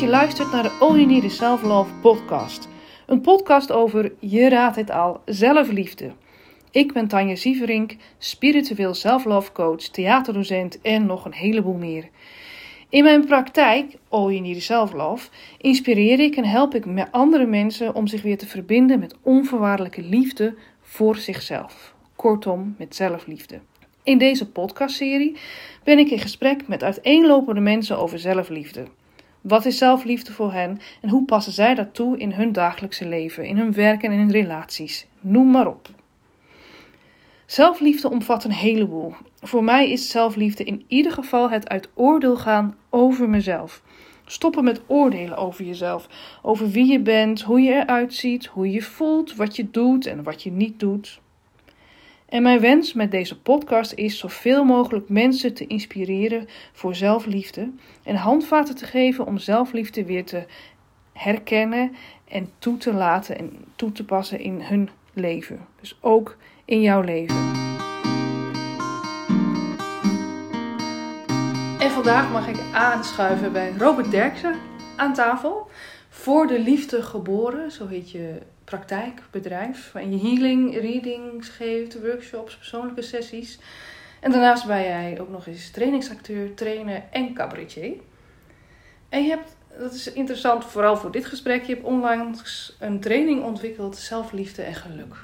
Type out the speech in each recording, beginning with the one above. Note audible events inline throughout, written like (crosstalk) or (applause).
je luistert naar de All You Need Self Love podcast. Een podcast over, je raadt het al, zelfliefde. Ik ben Tanja Sieverink, spiritueel self-love coach, theaterdocent en nog een heleboel meer. In mijn praktijk, All You Need Self Love, inspireer ik en help ik met andere mensen om zich weer te verbinden met onvoorwaardelijke liefde voor zichzelf. Kortom, met zelfliefde. In deze podcastserie ben ik in gesprek met uiteenlopende mensen over zelfliefde. Wat is zelfliefde voor hen en hoe passen zij dat toe in hun dagelijkse leven, in hun werk en in hun relaties? Noem maar op. Zelfliefde omvat een heleboel. Voor mij is zelfliefde in ieder geval het uit oordeel gaan over mezelf. Stoppen met oordelen over jezelf, over wie je bent, hoe je eruit ziet, hoe je voelt, wat je doet en wat je niet doet. En mijn wens met deze podcast is zoveel mogelijk mensen te inspireren voor zelfliefde en handvaten te geven om zelfliefde weer te herkennen en toe te laten en toe te passen in hun leven. Dus ook in jouw leven. En vandaag mag ik aanschuiven bij Robert Derksen aan tafel. Voor de liefde geboren, zo heet je praktijkbedrijf. Waarin je healing, readings geeft, workshops, persoonlijke sessies. En daarnaast ben jij ook nog eens trainingsacteur, trainer en cabaretier. En je hebt, dat is interessant vooral voor dit gesprek, je hebt onlangs een training ontwikkeld, zelfliefde en geluk.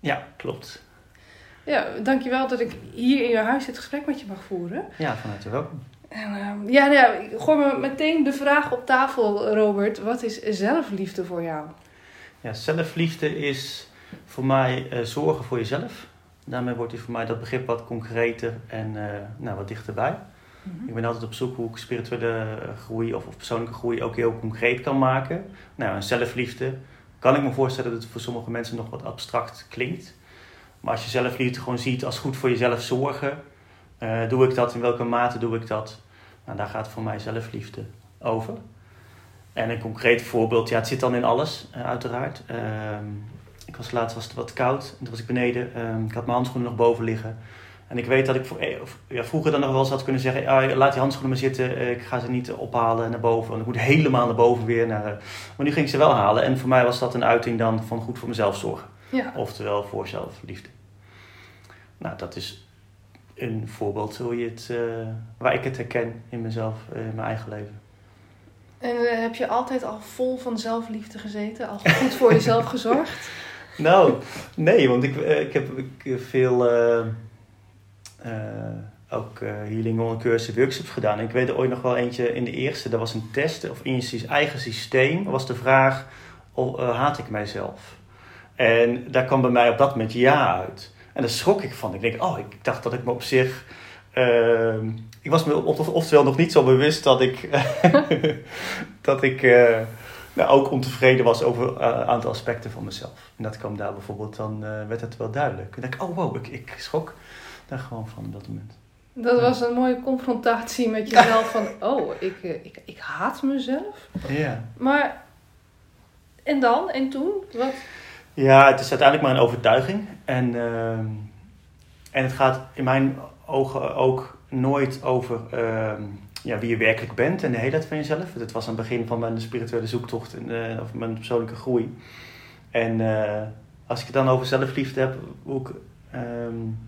Ja, klopt. Ja, dankjewel dat ik hier in je huis dit gesprek met je mag voeren. Ja, van harte welkom. En, uh, ja, nou ja, gooi me meteen de vraag op tafel, Robert. Wat is zelfliefde voor jou? Ja, zelfliefde is voor mij uh, zorgen voor jezelf. Daarmee wordt voor mij dat begrip wat concreter en uh, nou, wat dichterbij. Mm -hmm. Ik ben altijd op zoek hoe ik spirituele groei of, of, persoonlijke groei ook heel concreet kan maken. Nou, en zelfliefde kan ik me voorstellen dat het voor sommige mensen nog wat abstract klinkt. Maar als je zelfliefde gewoon ziet als goed voor jezelf zorgen, uh, doe ik dat? In welke mate doe ik dat? Nou, daar gaat voor mij zelfliefde over. En een concreet voorbeeld, ja, het zit dan in alles, uh, uiteraard. Uh, ik was laatst was het wat koud, en toen was ik beneden. ik had mijn handschoenen nog boven liggen. En ik weet dat ik voor, ja, vroeger dan nog wel eens had kunnen zeggen: ah, laat die handschoenen maar zitten, ik ga ze niet ophalen naar boven. Want ik moet helemaal naar boven weer. Naar, maar nu ging ik ze wel halen. En voor mij was dat een uiting dan van goed voor mezelf zorgen. Ja. Oftewel voor zelfliefde. Nou, dat is een voorbeeld hoe je het, waar ik het herken in mezelf, in mijn eigen leven. En uh, heb je altijd al vol van zelfliefde gezeten? Al goed voor jezelf gezorgd? (laughs) Nou, nee, want ik, ik heb ik, veel ook healing cursussen, workshops gedaan. En ik weet er ooit nog wel eentje in de eerste, dat was een test, of in je eigen systeem was de vraag, oh, haat ik mijzelf? En daar kwam bij mij op dat moment ja uit. En daar schrok ik van. Ik denk, oh, ik dacht dat ik me op zich. Ik was me oftewel nog niet zo bewust dat ik. (laughs) dat ik uh, nou, ook ontevreden was over een uh, aantal aspecten van mezelf. En dat kwam daar bijvoorbeeld, dan uh, werd het wel duidelijk. En dan dacht ik, oh wow, ik, ik schrok daar gewoon van op dat moment. Dat was een mooie confrontatie met (laughs) jezelf van, oh, ik, ik, ik haat mezelf. Ja. Maar, en dan? En toen? Wat? Ja, het is uiteindelijk maar een overtuiging. En, uh, en het gaat in mijn ogen ook nooit over uh, ja, wie je werkelijk bent en de heelheid van jezelf. Het was aan het begin van mijn spirituele zoektocht en, uh, of mijn persoonlijke groei. En uh, als ik het dan over zelfliefde heb, ik, um,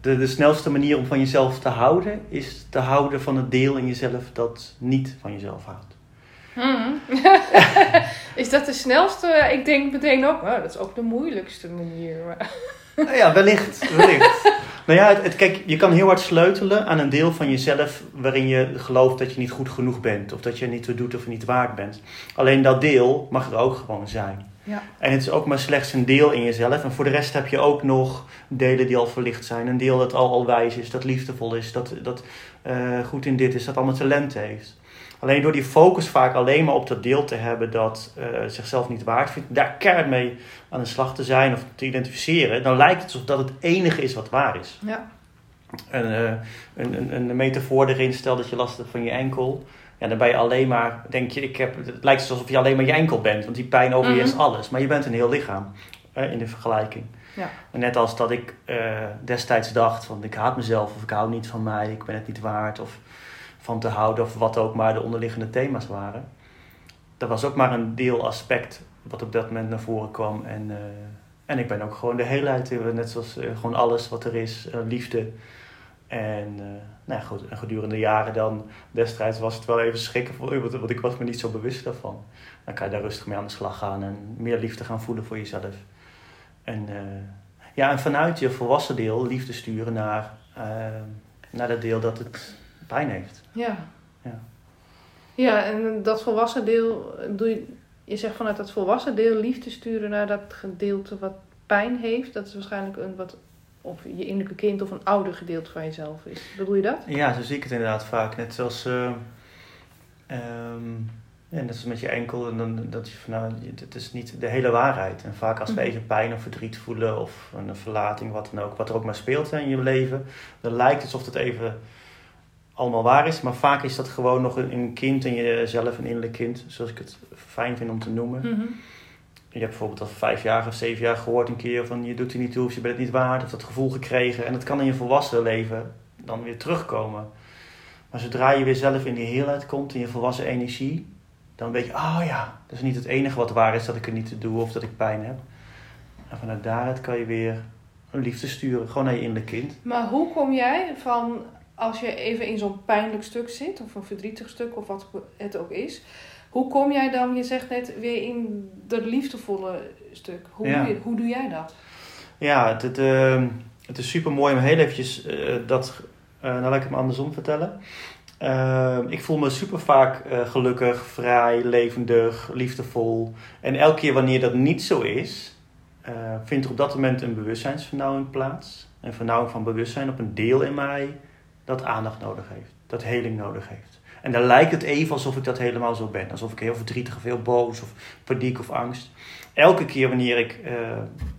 de, de snelste manier om van jezelf te houden, is te houden van het deel in jezelf dat niet van jezelf houdt. Hmm. (laughs) is dat de snelste? Ik denk meteen ook, oh, dat is ook de moeilijkste manier. nou ja, wellicht. wellicht. (laughs) nou ja, het, het, kijk, je kan heel hard sleutelen aan een deel van jezelf waarin je gelooft dat je niet goed genoeg bent. Of dat je niet zo doet of niet waard bent. Alleen dat deel mag er ook gewoon zijn. Ja. En het is ook maar slechts een deel in jezelf. En voor de rest heb je ook nog delen die al verlicht zijn. Een deel dat al, al wijs is, dat liefdevol is, dat, dat uh, goed in dit is, dat allemaal talent heeft. Alleen door die focus vaak alleen maar op dat deel te hebben dat uh, zichzelf niet waard vindt, daar keihard mee aan de slag te zijn of te identificeren, dan lijkt het alsof dat het enige is wat waar is. Ja. En, uh, een, een, een metafoor erin, stel dat je last hebt van je enkel. Ja, dan ben je alleen maar, denk je, ik heb, het lijkt alsof je alleen maar je enkel bent, want die pijn overheerst mm -hmm. alles. Maar je bent een heel lichaam uh, in de vergelijking. Ja. Net als dat ik destijds dacht van ik haat mezelf of ik hou niet van mij, ik ben het niet waard of van te houden of wat ook maar de onderliggende thema's waren. Dat was ook maar een deelaspect wat op dat moment naar voren kwam. En, en ik ben ook gewoon de heelheid, net zoals gewoon alles wat er is, liefde. En nou ja, goed, en gedurende de jaren dan, destijds was het wel even schrikken, want ik was me niet zo bewust daarvan. Dan kan je daar rustig mee aan de slag gaan en meer liefde gaan voelen voor jezelf. En, ja, en vanuit je volwassen deel liefde sturen naar, naar dat deel dat het pijn heeft. Ja. ja. Ja, en dat volwassen deel, doe je, je zegt vanuit dat volwassen deel liefde sturen naar dat gedeelte wat pijn heeft. Dat is waarschijnlijk een wat of je innerlijke kind of een ouder gedeelte van jezelf is. Bedoel je dat? Ja, zo zie ik het inderdaad vaak. Net zoals, uh, um, ja, net als met je enkel, en dan, dat je van nou, het is niet de hele waarheid. En vaak als we mhm. even pijn of verdriet voelen of een verlating, wat dan ook, wat er ook maar speelt in je leven, dan lijkt het alsof het even allemaal waar is. Maar vaak is dat gewoon nog een, een kind in jezelf, een innerlijk kind, zoals ik het fijn vind om te noemen. Mhm je hebt bijvoorbeeld al vijf jaar of zeven jaar gehoord een keer van je doet er niet toe of je bent het niet waard of dat gevoel gekregen. En dat kan in je volwassen leven dan weer terugkomen. Maar zodra je weer zelf in die heelheid komt, in je volwassen energie, dan weet je, oh ja, dat is niet het enige wat waar is dat ik er niet te doe of dat ik pijn heb. En vanuit daaruit kan je weer een liefde sturen, gewoon naar je innerlijk kind. Maar hoe kom jij van, als je even in zo'n pijnlijk stuk zit, of een verdrietig stuk, of wat het ook is, hoe kom jij dan, je zegt net, weer in dat liefdevolle stuk? Hoe, doe, je, hoe doe jij dat? Ja, het, het, ehm, het is super mooi om heel eventjes uh, dat, uh, nou laat ik hem andersom vertellen. Ehm, ik voel me super vaak uh, gelukkig, vrij, levendig, liefdevol. En elke keer wanneer dat niet zo is, vindt er op dat moment een bewustzijnsvernauwing plaats. Een vernauwing van bewustzijn op een deel in mij dat aandacht nodig heeft, dat heling nodig heeft. En dan lijkt het even alsof ik dat helemaal zo ben. Alsof ik heel verdrietig of heel boos of paniek of angst. Elke keer wanneer ik, uh,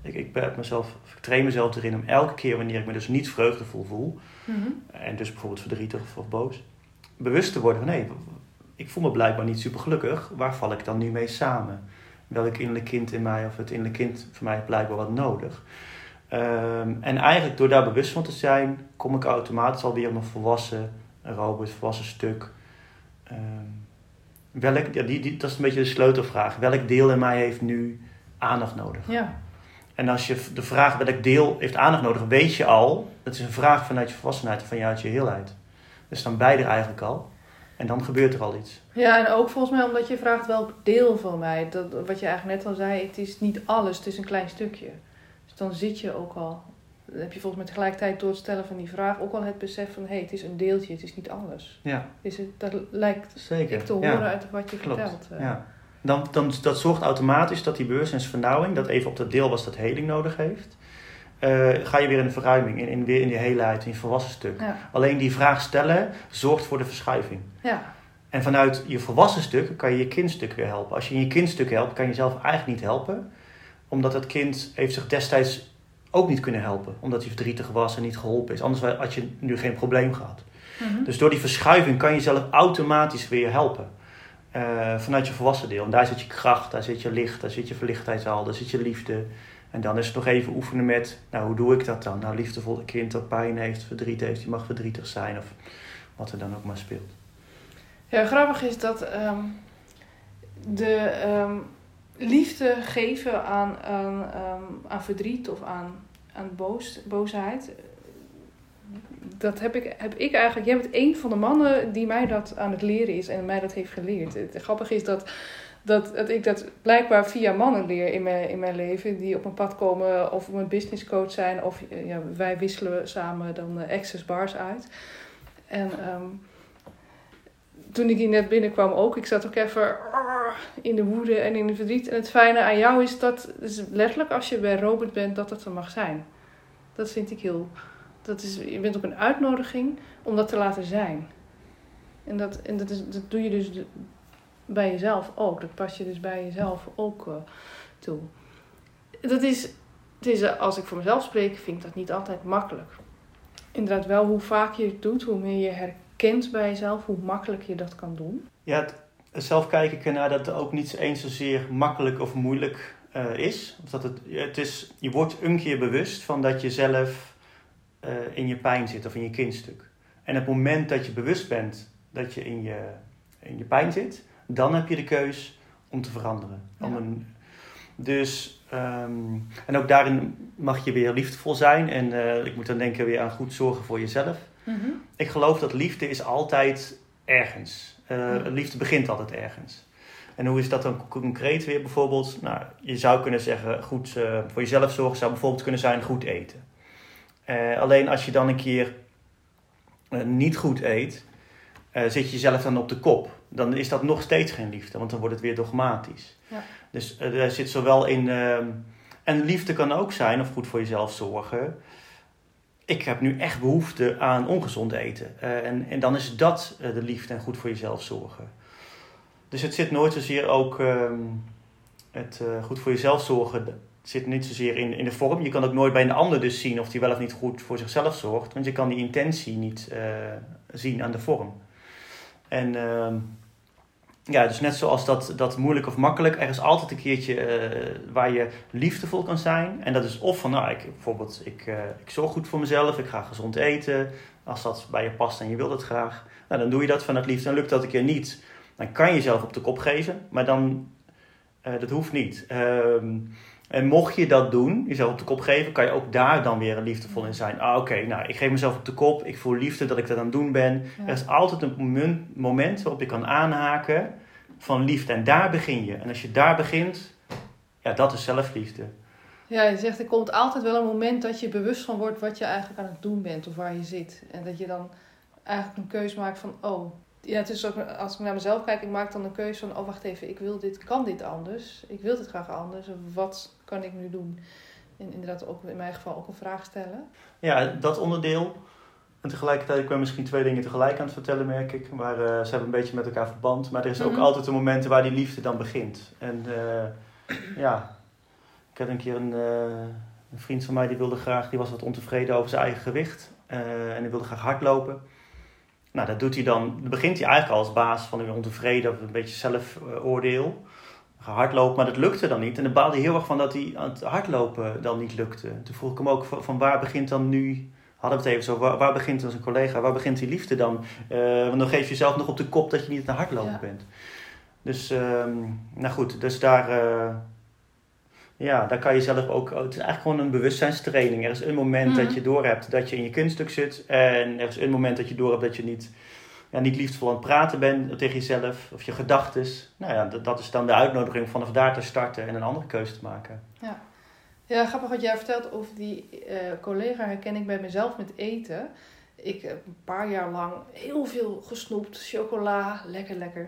ik, ik, ben mezelf, ik train mezelf erin om elke keer wanneer ik me dus niet vreugdevol voel. Mhm. En dus bijvoorbeeld verdrietig of, of, boos. Bewust te worden van hé, ik voel me blijkbaar niet super gelukkig. Waar val ik dan nu mee samen? Welk innerlijk kind in mij of het innerlijk kind voor mij heeft blijkbaar wat nodig. Um, en eigenlijk door daar bewust van te zijn, kom ik automatisch alweer op een volwassen Robert, volwassen stuk Ehm, welk, ja, die, die, dat is een beetje de sleutelvraag. Welk deel in mij heeft nu aandacht nodig? Ja. En als je de vraag welk deel heeft aandacht nodig, weet je al, dat is een vraag vanuit je volwassenheid, vanuit je heelheid. Dus dan beide eigenlijk al. En dan gebeurt er al iets. Ja, en ook volgens mij omdat je vraagt welk deel van mij. Dat, wat je eigenlijk net al zei, het is niet alles, het is een klein stukje. Dus dan zit je ook al heb je volgens mij tegelijkertijd door het stellen van die vraag ook al het besef van hé, hey, het is een deeltje, het is niet alles. Ja. Is het, dat lijkt Zeker. ik te horen uit wat je Klopt. vertelt. Eh. Ja. Dan, dan, dat zorgt automatisch dat die bewustzijnsvernauwing, dat even op dat deel was dat heling nodig heeft, uh, ga je weer in de verruiming, in, in, weer in die heelheid, in je volwassen stuk. Alleen die vraag stellen zorgt voor de verschuiving. Ja. En vanuit je volwassen stuk kan je je kindstuk weer helpen. Als je in je kindstuk helpt, kan je jezelf eigenlijk niet helpen. Omdat het kind heeft zich destijds ook niet kunnen helpen. Omdat hij verdrietig was en niet geholpen is. Anders had je nu geen probleem gehad. Mhm. Dus door die verschuiving kan je jezelf automatisch weer helpen. Uh, vanuit je volwassen deel. En daar zit je kracht, daar zit je licht, daar zit je verlichtheid al, daar zit je liefde. En dan is het nog even oefenen met, nou hoe doe ik dat dan? Nou, liefdevol kind dat pijn heeft, verdriet heeft, die mag verdrietig zijn of wat er dan ook maar speelt. Ja, grappig is dat um, de um, liefde geven aan, aan, ehm, aan verdriet of aan, aan boos, boosheid. Dat heb ik, heb ik eigenlijk. Jij bent een van de mannen die mij dat aan het leren is en mij dat heeft geleerd. Het grappige is dat, dat, dat ik dat blijkbaar via mannen leer in mijn, in mijn leven. Die op een pad komen of een business coach zijn. Of ja, wij wisselen samen dan access bars uit. En um, toen ik hier net binnenkwam ook, ik zat ook even in de woede en in de verdriet. En het fijne aan jou is dat, dus letterlijk als je bij Robert bent, dat dat er mag zijn. Dat vind ik heel, dat is, je bent op een uitnodiging om dat te laten zijn. En dat, en dat, is, dat doe je dus bij jezelf ook. Dat pas je dus bij jezelf ook uh, toe. Dat is, het is, als ik voor mezelf spreek, vind ik dat niet altijd makkelijk. Inderdaad wel, hoe vaak je het doet, hoe meer je herkent kent bij jezelf, hoe makkelijk je dat kan doen? Ja, het zelf kijken naar dat het ook niet eens zozeer makkelijk of moeilijk uh, is. Of dat het, het is. Je wordt een keer bewust van dat je zelf uh, in je pijn zit of in je kindstuk. En op het moment dat je bewust bent dat je in je, in je pijn zit, dan heb je de keus om te veranderen. Ja. Om een, dus, ehm, en ook daarin mag je weer liefdevol zijn. En eh, ik moet dan denken weer aan goed zorgen voor jezelf. Ik geloof dat liefde is altijd ergens. Ja. Liefde begint altijd ergens. En hoe is dat dan concreet weer bijvoorbeeld? Nou, je zou kunnen zeggen, goed eh, voor jezelf zorgen zou bijvoorbeeld kunnen zijn goed eten. Eh, alleen als je dan een keer niet goed eet, zit je jezelf dan op de kop. Dan is dat nog steeds geen liefde, want dan wordt het weer dogmatisch. Ja. Dus er zit zowel in... ehm, en liefde kan ook zijn, of goed voor jezelf zorgen. Ik heb nu echt behoefte aan ongezond eten. Eh, en, en dan is dat eh, de liefde en goed voor jezelf zorgen. Dus het zit nooit zozeer ook... ehm, het eh, goed voor jezelf zorgen zit niet zozeer in, in de vorm. Je kan ook nooit bij een ander dus zien of die wel of niet goed voor zichzelf zorgt. Want je kan die intentie niet zien aan de vorm. En ehm, ja, dus net zoals dat, dat moeilijk of makkelijk, er is altijd een keertje eh, waar je liefdevol kan zijn. En dat is of van, nou, ik, bijvoorbeeld, ik, eh, ik zorg goed voor mezelf, ik ga gezond eten. Als dat bij je past en je wil dat graag, nou, dan doe je dat vanuit liefde. En lukt dat een keer niet, dan kan je jezelf op de kop geven. Maar dan, eh, dat hoeft niet. Ehm, en mocht je dat doen, jezelf op de kop geven, kan je ook daar dan weer liefdevol in zijn. Ah, oké, nou, ik geef mezelf op de kop, ik voel liefde dat ik dat aan het doen ben. Ja. Er is altijd een moment, moment waarop je kan aanhaken van liefde. En daar begin je. En als je daar begint, ja, dat is zelfliefde. Ja, je zegt er komt altijd wel een moment dat je bewust van wordt wat je eigenlijk aan het doen bent of waar je zit. En dat je dan eigenlijk een keuze maakt van, oh, ja, het is ook, als ik naar mezelf kijk, ik maak dan een keuze van, oh wacht even, ik wil dit, kan dit anders. Ik wil dit graag anders. Wat kan ik nu doen? En inderdaad ook in mijn geval ook een vraag stellen. Ja, dat onderdeel. En tegelijkertijd, ik ben misschien twee dingen tegelijk aan het vertellen, merk ik. Maar eh, ze hebben een beetje met elkaar verband. Maar er is ook Mhm. altijd een moment waar die liefde dan begint. En eh, ja, ik had een keer een, eh, een vriend van mij die wilde graag, die was wat ontevreden over zijn eigen gewicht. En die wilde graag hardlopen. Nou, dat doet hij dan, dan begint hij eigenlijk al als baas van een ontevreden of een beetje zelfoordeel. Hardlopen, maar dat lukte dan niet. En dan baalde hij heel erg van dat hij aan het hardlopen dan niet lukte. Toen vroeg ik hem ook van, waar begint dan nu, hadden we het even zo, waar, waar begint dan zijn collega, waar begint die liefde dan? Eh, want dan geef je jezelf nog op de kop dat je niet aan hardlopen Ja. bent. Dus, ehm, nou goed, dus daar, eh, ja, daar kan je zelf ook, het is eigenlijk gewoon een bewustzijnstraining. Er is een moment Mhm. dat je doorhebt dat je in je kunststuk zit. En er is een moment dat je doorhebt dat je niet, ja, niet liefdevol aan het praten bent tegen jezelf of je gedachtes. Nou ja, dat, dat is dan de uitnodiging vanaf daar te starten en een andere keuze te maken. Ja, grappig wat jij vertelt over die eh, collega herken ik bij mezelf met eten. Ik heb een paar jaar lang heel veel gesnoept, chocola, lekker lekker.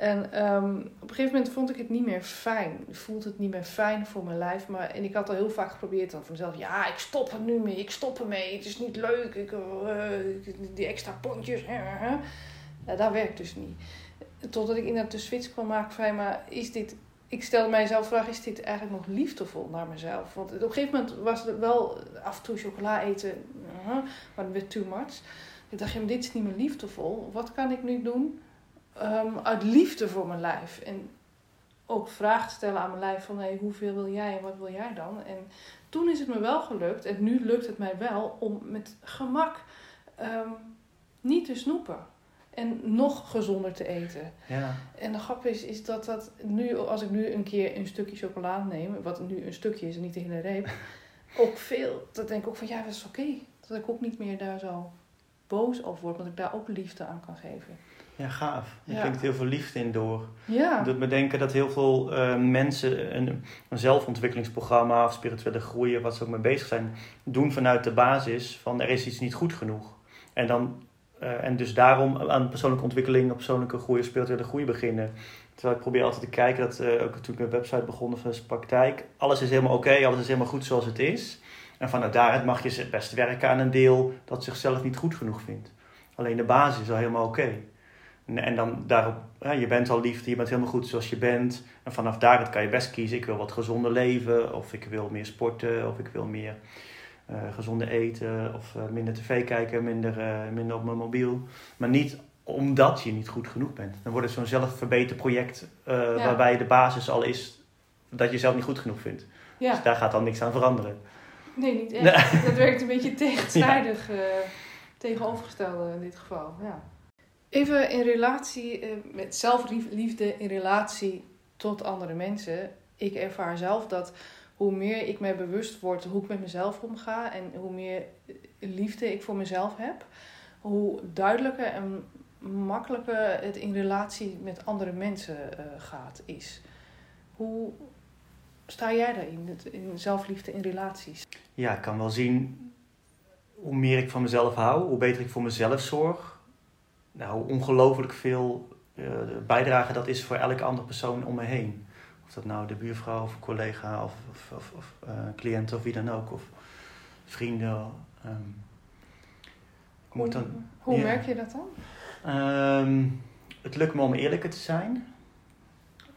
En ehm, op een gegeven moment vond ik het niet meer fijn. Voelt het niet meer fijn voor mijn lijf. Maar, en ik had al heel vaak geprobeerd dan voor mezelf. Ja, ik stop er nu mee. Ik stop ermee. Het is niet leuk. Ik, eh, die extra hè, hè. Ja, dat werkt dus niet. Totdat ik inderdaad de switch kwam maken van... ja, maar is dit ik stelde mijzelf de vraag, is dit eigenlijk nog liefdevol naar mezelf? Want op een gegeven moment was het wel af en toe chocola eten, uh, maar werd too much. Ik dacht, ja, dit is niet meer liefdevol. Wat kan ik nu doen ehm, uit liefde voor mijn lijf? En ook vragen stellen aan mijn lijf van, hey, hoeveel wil jij en wat wil jij dan? En toen is het me wel gelukt, en nu lukt het mij wel, om met gemak ehm, niet te snoepen. En nog gezonder te eten. Ja. En de grap is, is dat dat nu, als ik nu een keer een stukje chocolade neem, wat nu een stukje is en niet de hele reep, (laughs) ook veel, dat denk ik ook van ja, dat is oké. Dat ik ook niet meer daar zo boos over word, want ik daar ook liefde aan kan geven. Ja, gaaf. Er Ja. klinkt heel veel liefde in door. Ja, Het doet me denken dat heel veel eh, mensen een, een zelfontwikkelingsprogramma of spirituele groei, wat ze ook mee bezig zijn, doen vanuit de basis van er is iets niet goed genoeg. En, dan, eh, en dus daarom aan persoonlijke ontwikkeling, persoonlijke groei spirituele groei beginnen. Terwijl ik probeer altijd te kijken, dat eh, ook toen ik mijn website begon als praktijk, alles is helemaal oké, alles is helemaal goed zoals het is. En vanuit daaruit mag je best werken aan een deel dat zichzelf niet goed genoeg vindt. Alleen de basis is al helemaal oké. En dan daarop, ja, je bent al liefde, je bent helemaal goed zoals je bent. En vanaf daaruit kan je best kiezen, ik wil wat gezonder leven, of ik wil meer sporten, of ik wil meer eh gezonde eten, of eh, minder tv kijken, minder, eh, minder op mijn mobiel. Maar niet omdat je niet goed genoeg bent. Dan wordt het zo'n zelfverbeterproject Ja. waarbij de basis al is dat je jezelf niet goed genoeg vindt. Dus daar gaat dan niks aan veranderen. nee, niet echt. Dat werkt een beetje (laughs) tegenstrijdig, tegenovergestelde in dit geval. Ja. Even in relatie eh, met zelfliefde in relatie tot andere mensen. Ik ervaar zelf dat hoe meer ik me bewust word hoe ik met mezelf omga en hoe meer liefde ik voor mezelf heb, hoe duidelijker en makkelijker het in relatie met andere mensen uh, gaat, is. Hoe sta jij daarin, in zelfliefde in relaties? Ja, ik kan wel zien hoe meer ik van mezelf hou, hoe beter ik voor mezelf zorg. Nou, hoe ongelooflijk veel uh, bijdrage dat is voor elke andere persoon om me heen. Of dat nou de buurvrouw of collega of, of, of, of uh, cliënt of wie dan ook. Of vrienden. Um, hoe, dan, hoe merk je dat dan? Um, het lukt me om eerlijker te zijn.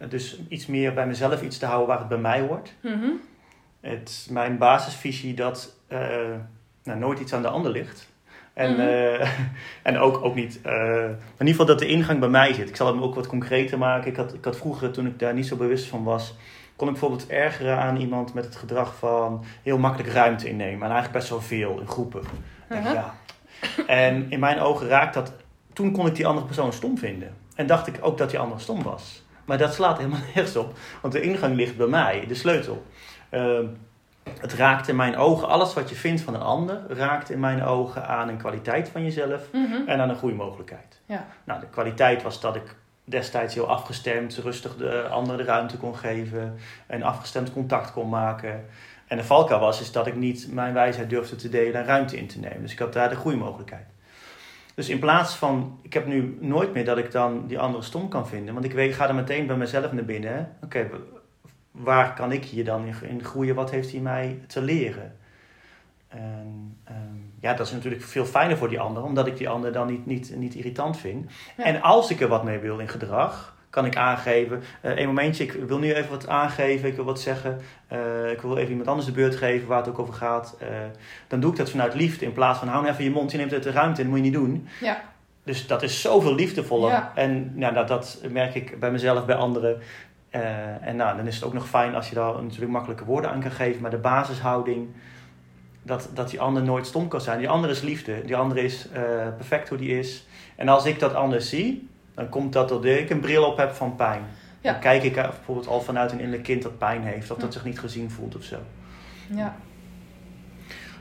Dus iets meer bij mezelf iets te houden waar het bij mij hoort. Mm -hmm. Het mijn basisvisie dat uh, nou, nooit iets aan de ander ligt. En, mm -hmm. uh, en ook, ook niet. Uh, in ieder geval dat de ingang bij mij zit. Ik zal hem ook wat concreter maken. Ik had, ik had vroeger, toen ik daar niet zo bewust van was, kon ik bijvoorbeeld ergeren aan iemand met het gedrag van heel makkelijk ruimte innemen. En eigenlijk best wel veel in groepen. Uh -huh. ja. En in mijn ogen raakt dat. Toen kon ik die andere persoon stom vinden. En dacht ik ook dat die andere stom was. Maar dat slaat helemaal (laughs) nergens op. Want de ingang ligt bij mij, de sleutel. Uh, het raakt in mijn ogen, alles wat je vindt van een ander, raakt in mijn ogen aan een kwaliteit van jezelf mm -hmm. en aan een groeimogelijkheid. Ja. Nou, de kwaliteit was dat ik destijds heel afgestemd, rustig de anderen de ruimte kon geven en afgestemd contact kon maken. En de valkuil was is dat ik niet mijn wijsheid durfde te delen en ruimte in te nemen. Dus ik had daar de groeimogelijkheid. Dus in plaats van, ik heb nu nooit meer dat ik dan die andere stom kan vinden. Want ik weet, ga er meteen bij mezelf naar binnen. Oké, okay, waar kan ik hier dan in groeien? Wat heeft hij mij te leren? En um, ja, dat is natuurlijk veel fijner voor die ander, omdat ik die ander dan niet, niet, niet irritant vind. Ja. En als ik er wat mee wil in gedrag, kan ik aangeven. Uh, een momentje, ik wil nu even wat aangeven, ik wil wat zeggen. Uh, ik wil even iemand anders de beurt geven waar het ook over gaat. Uh, dan doe ik dat vanuit liefde in plaats van hou nou even je mond, je neemt het de ruimte en dat moet je niet doen. Ja. Dus dat is zoveel liefdevoller. Ja. En ja, nou, dat merk ik bij mezelf, bij anderen. Uh, en nou, dan is het ook nog fijn als je daar natuurlijk makkelijke woorden aan kan geven. Maar de basishouding, dat, dat die ander nooit stom kan zijn. Die ander is liefde. Die ander is uh, perfect hoe die is. En als ik dat anders zie, dan komt dat doordat ik een bril op heb van pijn. Ja. Dan kijk ik bijvoorbeeld al vanuit een innerlijk kind dat pijn heeft. Of dat zich niet gezien voelt of zo. Ja.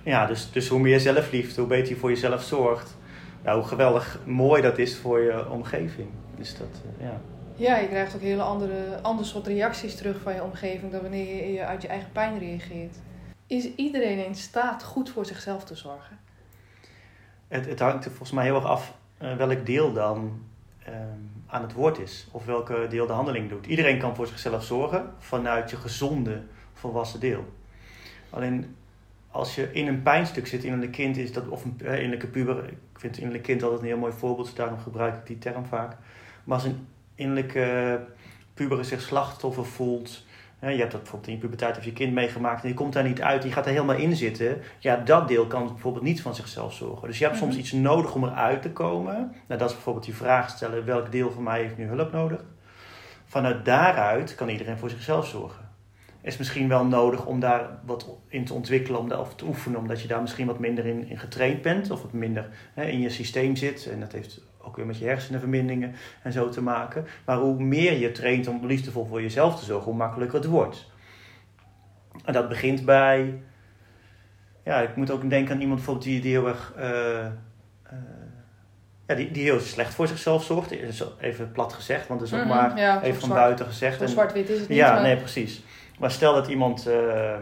Ja, dus, dus hoe meer zelfliefde, hoe beter je voor jezelf zorgt. Nou, hoe geweldig mooi dat is voor je omgeving. Dus dat, uh, ja. Ja, je krijgt ook hele andere, andere soort reacties terug van je omgeving dan wanneer je uit je eigen pijn reageert. Is iedereen in staat goed voor zichzelf te zorgen? Het, het hangt er volgens mij heel erg af uh, welk deel dan um, aan het woord is. Of welke deel de handeling doet. Iedereen kan voor zichzelf zorgen vanuit je gezonde, volwassen deel. Alleen als je in een pijnstuk zit, in een kind is dat, of een uh, innerlijke puber. Ik vind innerlijk kind altijd een heel mooi voorbeeld, dus daarom gebruik ik die term vaak. Maar als een innerlijke puber zich slachtoffer voelt. Je hebt dat bijvoorbeeld in je puberteit of je kind meegemaakt en je komt daar niet uit, die gaat er helemaal in zitten. Ja, dat deel kan bijvoorbeeld niet van zichzelf zorgen. Dus je hebt soms iets nodig om eruit te komen. Nou, dat is bijvoorbeeld die vraag stellen: welk deel van mij heeft nu hulp nodig? Vanuit daaruit kan iedereen voor zichzelf zorgen. Is misschien wel nodig om daar wat in te ontwikkelen om daar, of te oefenen, omdat je daar misschien wat minder in, in getraind bent of wat minder hè, in je systeem zit. En dat heeft ook weer met je hersenverbindingen en zo te maken. Maar hoe meer je traint om liefdevol voor jezelf te zorgen, hoe makkelijker het wordt. En dat begint bij. Ja, ik moet ook denken aan iemand bijvoorbeeld die, die heel erg. Uh, uh, ja, die, die heel slecht voor zichzelf zorgt. Even plat gezegd, want dat is ook mm -hmm, maar ja, even van zwart, buiten gezegd. Zo zwart-wit is het niet. Ja, maar... nee, precies. Maar stel dat iemand. Uh,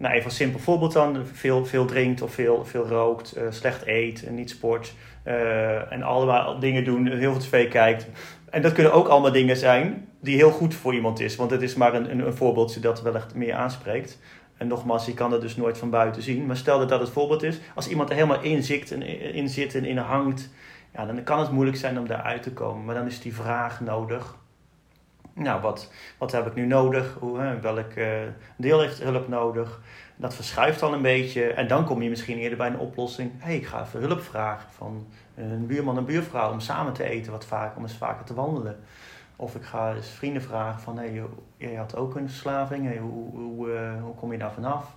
nou, even een simpel voorbeeld dan. Veel, veel drinkt of veel, veel rookt, slecht eet en niet sport. Uh, en allemaal dingen doen, heel veel tv kijkt. En dat kunnen ook allemaal dingen zijn die heel goed voor iemand is. Want het is maar een, een, een voorbeeldje dat wellicht meer aanspreekt. En nogmaals, je kan het dus nooit van buiten zien. Maar stel dat dat het voorbeeld is. Als iemand er helemaal in zit en, in zit en in hangt. Ja, dan kan het moeilijk zijn om daaruit te komen. Maar dan is die vraag nodig. Nou, wat, wat heb ik nu nodig? Hoe, welk uh, deel heeft hulp nodig? Dat verschuift al een beetje. En dan kom je misschien eerder bij een oplossing. Hey, ik ga even hulp vragen van een buurman en buurvrouw om samen te eten wat vaker, om eens vaker te wandelen. Of ik ga eens vrienden vragen van, hé, hey, jij had ook een verslaving, hey, hoe, hoe, uh, hoe kom je daar vanaf?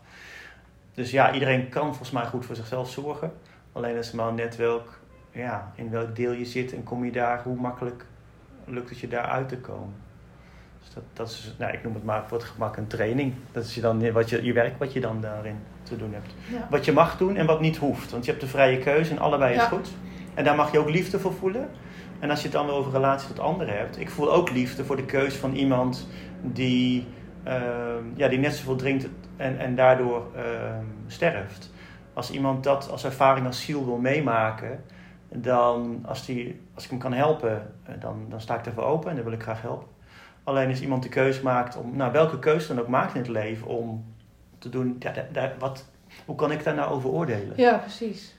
Dus ja, iedereen kan volgens mij goed voor zichzelf zorgen. Alleen is maar net welk ja, in welk deel je zit en kom je daar, hoe makkelijk lukt het je daar uit te komen. Dus dat, dat is, nou, ik noem het maar voor het gemak een training. Dat is je, dan, wat je, je werk wat je dan daarin te doen hebt. Ja. Wat je mag doen en wat niet hoeft. Want je hebt de vrije keuze en allebei is goed. En daar mag je ook liefde voor voelen. En als je het dan weer over relatie tot anderen hebt. Ik voel ook liefde voor de keuze van iemand die, ehm, ja, die net zoveel drinkt en, en daardoor ehm, sterft. Als iemand dat als ervaring als ziel wil meemaken, dan als, die, als ik hem kan helpen, eh, dan, dan sta ik ervoor open en dan wil ik graag helpen. Alleen als iemand de keuze maakt om, nou welke keuze dan ook maakt in het leven om te doen, ja, daar- daar- wat, hoe kan ik daar nou over oordelen? ja, precies.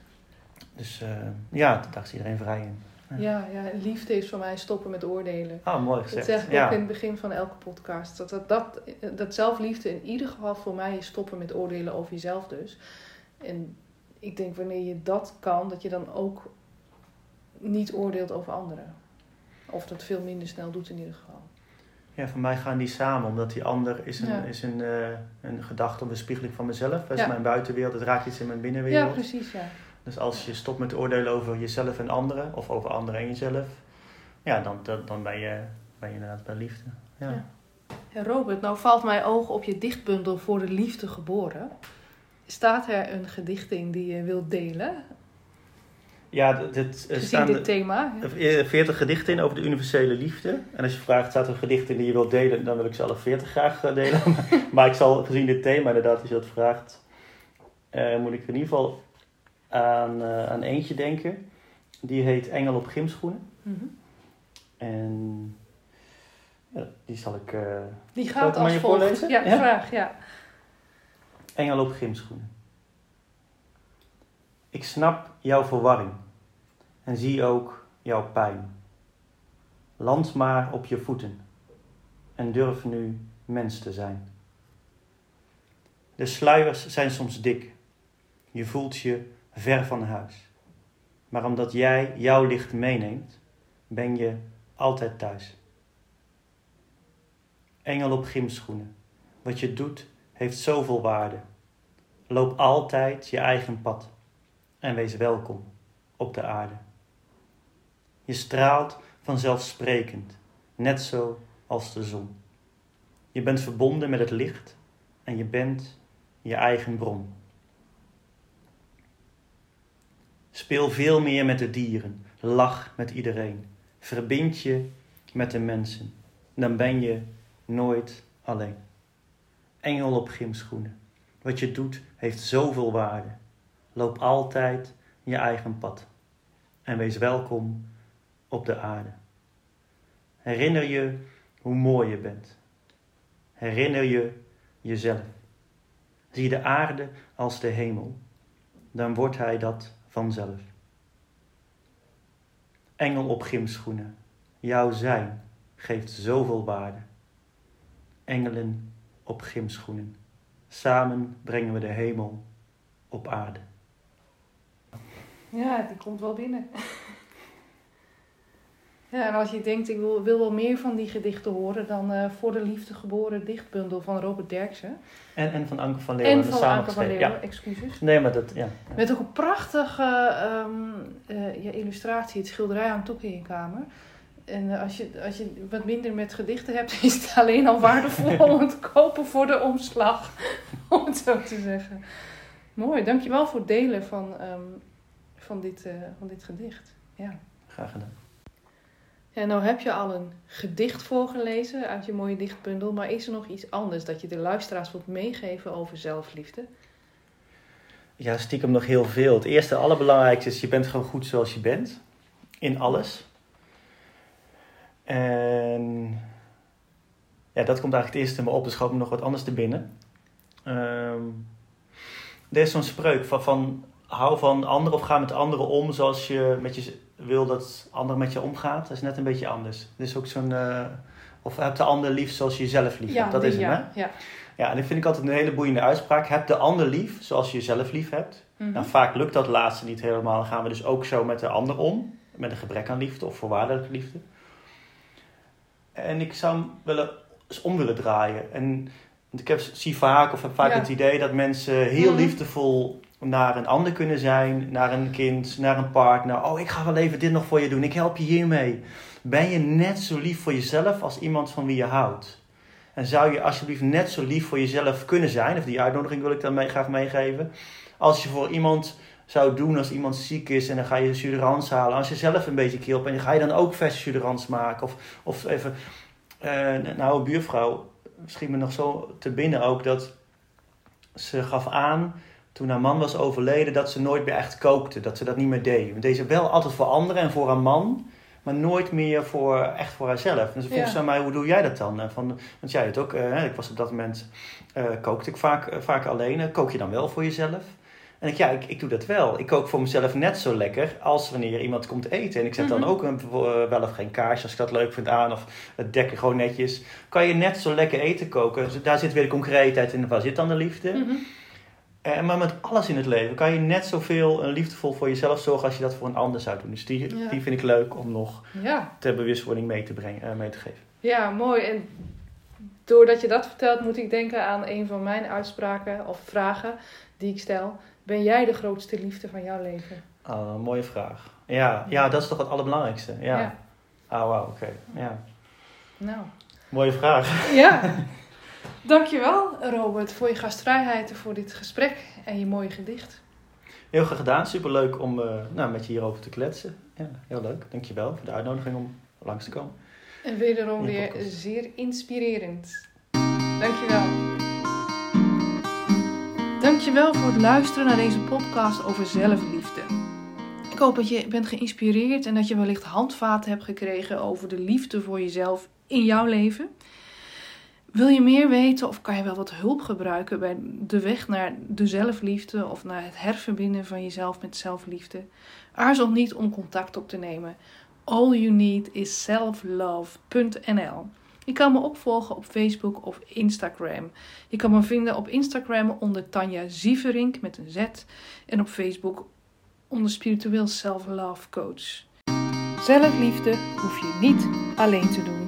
Dus eh, ja, daar is iedereen vrij in. Ja. Ja, ja, liefde is voor mij stoppen met oordelen. Ah, mooi Dat gezegd. zeg ik ja. ook in het begin van elke podcast. Dat, dat, dat, dat zelfliefde in ieder geval voor mij is stoppen met oordelen over jezelf dus. En ik denk wanneer je dat kan, dat je dan ook niet oordeelt over anderen. Of dat veel minder snel doet in ieder geval. Ja, voor mij gaan die samen, omdat die ander is een, Ja. is een, eh, een gedachte of een spiegeling van mezelf. Dat is Ja. mijn buitenwereld, het raakt iets in mijn Ja, binnenwereld. precies, ja. dus als je stopt met oordelen over jezelf en anderen, of over anderen en jezelf, ja, dan, dan, dan ben, je, ben je inderdaad bij liefde. Ja. Ja. Ja, Robert, nou valt mijn oog op je dichtbundel voor de liefde geboren. Staat er een gedicht in die je wilt delen? Ja, dit eh, Gezien staan dit thema. Ja. eh, 40 gedichten in over de universele liefde. En als je vraagt, staat er een gedicht in die je wilt delen, dan wil ik ze alle 40 graag eh, delen. (laughs) maar ik zal gezien dit thema inderdaad, als je dat vraagt, moet ik in ieder geval aan, aan eentje denken. Die heet Engel op gymschoenen. Mhm. En ja, die zal ik... eh, Die ik gaat als volgt. voorlezen? Ja, Ja? graag, ja. Engel op gymschoenen. Ik snap jouw verwarring en zie ook jouw pijn. Land maar op je voeten en durf nu mens te zijn. De sluiers zijn soms dik, je voelt je ver van huis. Maar omdat jij jouw licht meeneemt, ben je altijd thuis. Engel op gymschoenen, wat je doet heeft zoveel waarde. Loop altijd je eigen pad en wees welkom op de aarde. Je straalt vanzelfsprekend, net zo als de zon. Je bent verbonden met het licht en je bent je eigen bron. Speel veel meer met de dieren, lach met iedereen, verbind je met de mensen. Dan ben je nooit alleen engel op gymschoenen. Wat je doet heeft zoveel waarde. Loop altijd je eigen pad. En wees welkom op de aarde. Herinner je hoe mooi je bent. Herinner je jezelf. Zie de aarde als de hemel. Dan wordt hij dat vanzelf. Engel op gymschoenen. Jouw zijn geeft zoveel waarde. Engelen op gymschoenen. Samen brengen we de hemel op aarde. Ja, die komt wel binnen. Ja, en als je denkt, ik wil, wil wel meer van die gedichten horen, dan eh, Voor de Liefde geboren dichtbundel van Robert Derksen. En, en van Anke van Leeuwen. en van Anke van. Leeuwen, excuses. Ja. Nee, maar dat, ja. Met ook een prachtige eh, ja, illustratie, het schilderij aan toe in kamer. En eh, als, je, als je wat minder met gedichten hebt, (laughs) is het alleen al waardevol om het te (laughs) kopen voor de omslag. (laughs) Om het zo te zeggen. Mooi, dankjewel voor het delen van, ehm, van, dit, van dit gedicht. Ja. Graag gedaan. Ja, nou heb je al een gedicht voorgelezen uit je mooie dichtbundel, maar is er nog iets anders dat je de luisteraars wilt meegeven over zelfliefde? Ja, stiekem nog heel veel. Het eerste, allerbelangrijkste is, je bent gewoon goed zoals je bent. In alles. En ja, dat komt eigenlijk het eerste in me op. Dus schoot me nog wat anders te binnen. Ehm, er is zo'n spreuk van, van hou van anderen of ga met anderen om zoals je met je wil dat anderen met je omgaat. Dat is net een beetje anders. Er is ook zo'n... eh, of heb de ander lief zoals je jezelf lief hebt. Dat is hem, hè? ja. ja. En dat vind ik altijd een hele boeiende uitspraak. Heb de ander lief zoals je jezelf lief hebt. Mhm. Nou, vaak lukt dat laatste niet helemaal. Dan gaan we dus ook zo met de ander om. Met een gebrek aan liefde of voorwaardelijke liefde. En ik zou hem willen, eens om willen draaien. En ik heb, zie vaak of heb vaak Ja. het idee dat mensen heel Mhm. liefdevol naar een ander kunnen zijn, naar een kind, naar een partner. Oh, ik ga wel even dit nog voor je doen, ik help je hiermee. Ben je net zo lief voor jezelf als iemand van wie je houdt? En zou je alsjeblieft net zo lief voor jezelf kunnen zijn, of die uitnodiging wil ik dan mee, graag meegeven, als je voor iemand zou doen als iemand ziek is en dan ga je suderans halen. Als je zelf een beetje keel en ga je dan ook verse suderans maken. Of, of even, uh, een oude buurvrouw schiet me nog zo te binnen ook dat ze gaf aan toen haar man was overleden dat ze nooit meer echt kookte. Dat ze dat niet meer deed. Want deed ze wel altijd voor anderen en voor haar man. Maar nooit meer voor, echt voor haarzelf. En ze vroeg ze aan mij, hoe doe jij dat dan? Van, want jij het ook, uh, ik was op dat moment, uh, kookte ik vaak, uh, vaak alleen. Kook je dan wel voor jezelf? En ik, ja, ik, ik doe dat wel. Ik kook voor mezelf net zo lekker als wanneer iemand komt eten. En ik zet dan mhm. ook een, wel of geen kaars als ik dat leuk vind aan. Of het dekken gewoon netjes. Kan je net zo lekker eten koken. Dus daar zit weer de concreetheid in. Waar zit dan de liefde? Mm maar met alles in het leven kan je net zoveel uh, liefdevol voor jezelf zorgen als je dat voor een ander zou doen. Dus die, die vind ik leuk om nog ja. ter bewustwording mee te, brengen, uh, mee te geven. Ja, mooi. En doordat je dat vertelt, moet ik denken aan een van mijn uitspraken of vragen die ik stel. Ben jij de grootste liefde van jouw leven? Oh, mooie vraag. Ja, ja, dat is toch het allerbelangrijkste. Ja. ja. Oh, wauw, oké. Ja. Nou. Mooie vraag. Ja. (laughs) Dankjewel, Robert, voor je gastvrijheid en voor dit gesprek en je mooie gedicht. Heel graag gedaan. Superleuk om uh, nou, met je hierover te kletsen. Ja, heel leuk. Dankjewel voor de uitnodiging om langs te komen. En wederom weer zeer inspirerend. Dankjewel. Dankjewel voor het luisteren naar deze podcast over zelfliefde. Ik hoop dat je bent geïnspireerd en dat je wellicht handvaten hebt gekregen over de liefde voor jezelf in jouw leven. Wil je meer weten of kan je wel wat hulp gebruiken bij de weg naar de zelfliefde of naar het herverbinden van jezelf met zelfliefde? Aarzel niet om contact op te nemen. All you need is selflove.nl. Je kan me opvolgen op Facebook of Instagram. Je kan me vinden op Instagram onder Tanja Zieverink met een Z en op Facebook onder Spiritueel Self Love Coach. Zelfliefde hoef je niet alleen te doen.